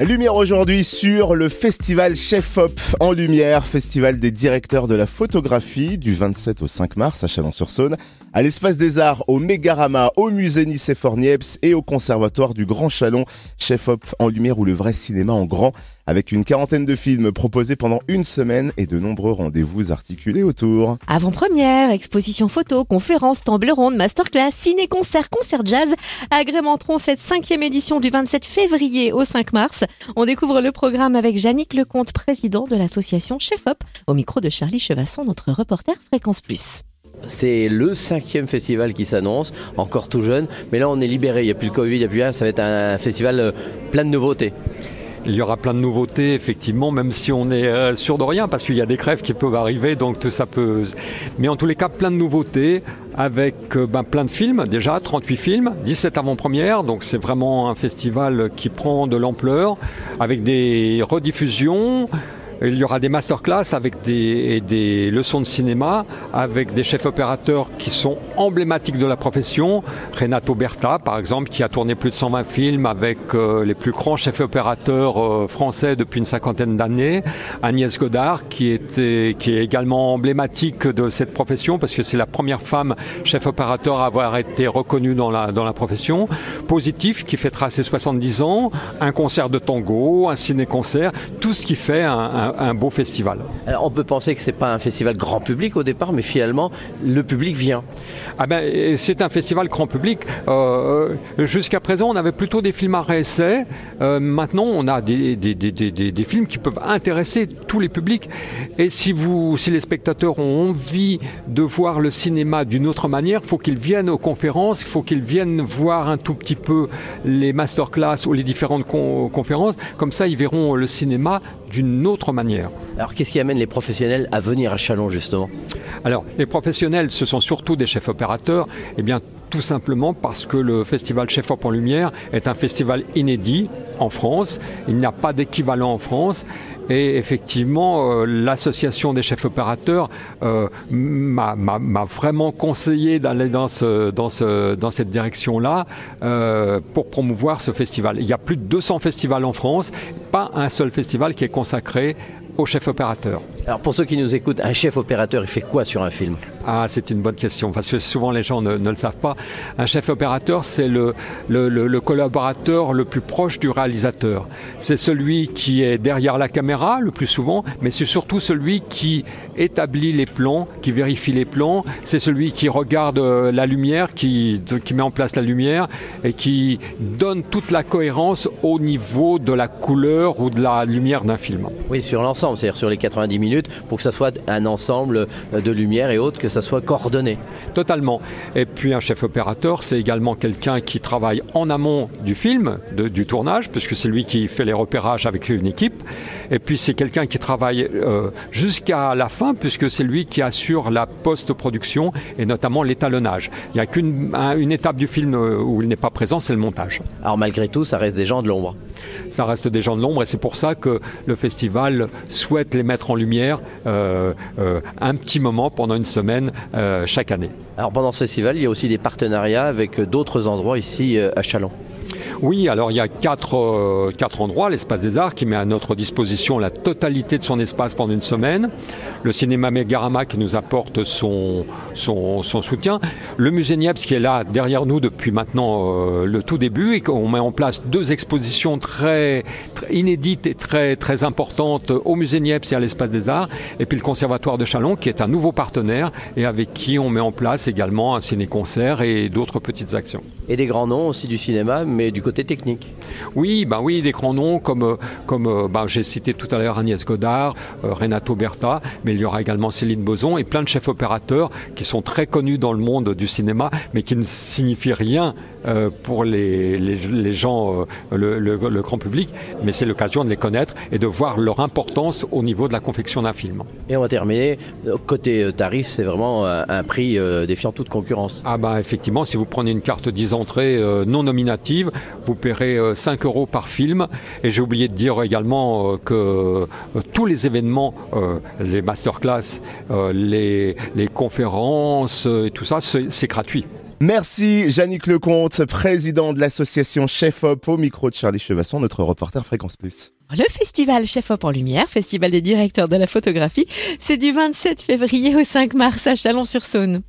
Lumière aujourd'hui sur le festival Chef Hop en Lumière, festival des directeurs de la photographie du 27 au 5 mars à Chalon-sur-Saône, à l'espace des arts, au Mégarama, au musée Nicéphore-Niepce et au conservatoire du Grand Chalon. Chef Hop en Lumière ou le vrai cinéma en grand avec une quarantaine de films proposés pendant une semaine et de nombreux rendez-vous articulés autour. Avant-première, exposition photo, conférences, table ronde, masterclass, ciné-concert, concert jazz agrémenteront cette cinquième édition du 27 février au 5 mars. On découvre le programme avec Yannick Lecomte, président de l'association Chef Hop, au micro de Charlie Chevasson, notre reporter Fréquence Plus. C'est le cinquième festival qui s'annonce, encore tout jeune, mais là on est libéré, il n'y a plus le Covid, il n'y a plus rien, ça va être un festival euh, plein de nouveautés. Il y aura plein de nouveautés, effectivement, même si on est euh, sûr de rien, parce qu'il y a des crèves qui peuvent arriver, donc ça peut. Mais en tous les cas, plein de nouveautés, avec euh, ben, plein de films, déjà, 38 films, 17 avant-premières, donc c'est vraiment un festival qui prend de l'ampleur, avec des rediffusions. Il y aura des masterclass avec des, des, leçons de cinéma, avec des chefs opérateurs qui sont emblématiques de la profession. Renato Berta, par exemple, qui a tourné plus de 120 films avec euh, les plus grands chefs opérateurs euh, français depuis une cinquantaine d'années. Agnès Godard, qui, était, qui est également emblématique de cette profession, parce que c'est la première femme chef opérateur à avoir été reconnue dans la, dans la profession. Positif, qui fêtera ses 70 ans. Un concert de tango, un ciné-concert, tout ce qui fait un un, beau festival. Alors on peut penser que c'est pas un festival grand public au départ, mais finalement le public vient. Ah ben, c'est un festival grand public. Euh, jusqu'à présent, on avait plutôt des films à réessai. Euh, maintenant, on a des, des, des, des, films qui peuvent intéresser tous les publics. Et si, vous, si les spectateurs ont envie de voir le cinéma d'une autre manière, il faut qu'ils viennent aux conférences, il faut qu'ils viennent voir un tout petit peu les masterclass ou les différentes conférences. Comme ça, ils verront le cinéma d'une autre manière. Alors qu'est-ce qui amène les professionnels à venir à Chalon justement? Alors les professionnels, ce sont surtout des chefs opérateurs. Eh bien tout simplement parce que le festival Chef Hop en Lumière est un festival inédit en France. Il n'y a pas d'équivalent en France. Et effectivement, euh, l'association des chefs opérateurs euh, m'a vraiment conseillé d'aller dans, cette direction-là euh, pour promouvoir ce festival. Il y a plus de 200 festivals en France, pas un seul festival qui est consacré au chef opérateur. Alors pour ceux qui nous écoutent, un chef opérateur, il fait quoi sur un film? Ah, c'est une bonne question, parce que souvent les gens ne, le savent pas. Un chef opérateur, c'est le, collaborateur le plus proche du réalisateur. C'est celui qui est derrière la caméra le plus souvent, mais c'est surtout celui qui établit les plans, qui vérifie les plans. C'est celui qui regarde euh, la lumière, qui, met en place la lumière et qui donne toute la cohérence au niveau de la couleur ou de la lumière d'un film. Oui, sur l'ensemble, c'est-à-dire sur les 90 minutes pour que ça soit un ensemble de lumière et autres, soit coordonné. Totalement. Et puis un chef opérateur, c'est également quelqu'un qui travaille en amont du film, du tournage, puisque c'est lui qui fait les repérages avec une équipe. Et puis c'est quelqu'un qui travaille euh, jusqu'à la fin, puisque c'est lui qui assure la post-production et notamment l'étalonnage. Il n'y a qu'une une étape du film euh, où il n'est pas présent, c'est le montage. Alors malgré tout, ça reste des gens de l'ombre. Ça reste des gens de l'ombre et c'est pour ça que le festival souhaite les mettre en lumière euh, euh, un petit moment pendant une semaine euh, chaque année. Alors pendant ce festival, il y a aussi des partenariats avec d'autres endroits ici à Chalon. Oui, alors il y a quatre, quatre endroits. L'espace des arts qui met à notre disposition la totalité de son espace pendant une semaine. Le cinéma Megarama qui nous apporte son, soutien. Le musée Niepce qui est là derrière nous depuis maintenant le tout début et qu'on met en place deux expositions très, inédites et très, très importantes au musée Niepce et à l'espace des arts et puis le Conservatoire de Chalon qui est un nouveau partenaire et avec qui on met en place également un ciné-concert et d'autres petites actions. Et des grands noms aussi du cinéma, mais du technique. Oui, ben oui, des grands noms comme, comme ben j'ai cité tout à l'heure Agnès Godard, euh, Renato Berta, mais il y aura également Céline Boson et plein de chefs opérateurs qui sont très connus dans le monde du cinéma, mais qui ne signifient rien euh, pour les, les, gens, euh, le, le, grand public, mais c'est l'occasion de les connaître et de voir leur importance au niveau de la confection d'un film. Et on va terminer, côté tarif, c'est vraiment un prix défiant toute concurrence. Ah bah effectivement, si vous prenez une carte 10 entrées non nominative, vous paierez 5 euros par film. Et j'ai oublié de dire également que tous les événements, les masterclass, les, les conférences et tout ça, c'est gratuit. Merci Yannick Lecomte, président de l'association Chef Hop au micro de Charlie Chevasson, notre reporter Fréquence Plus. Le festival Chef Hop en Lumière, festival des directeurs de la photographie, c'est du 27 février au 5 mars à Chalon-sur-Saône.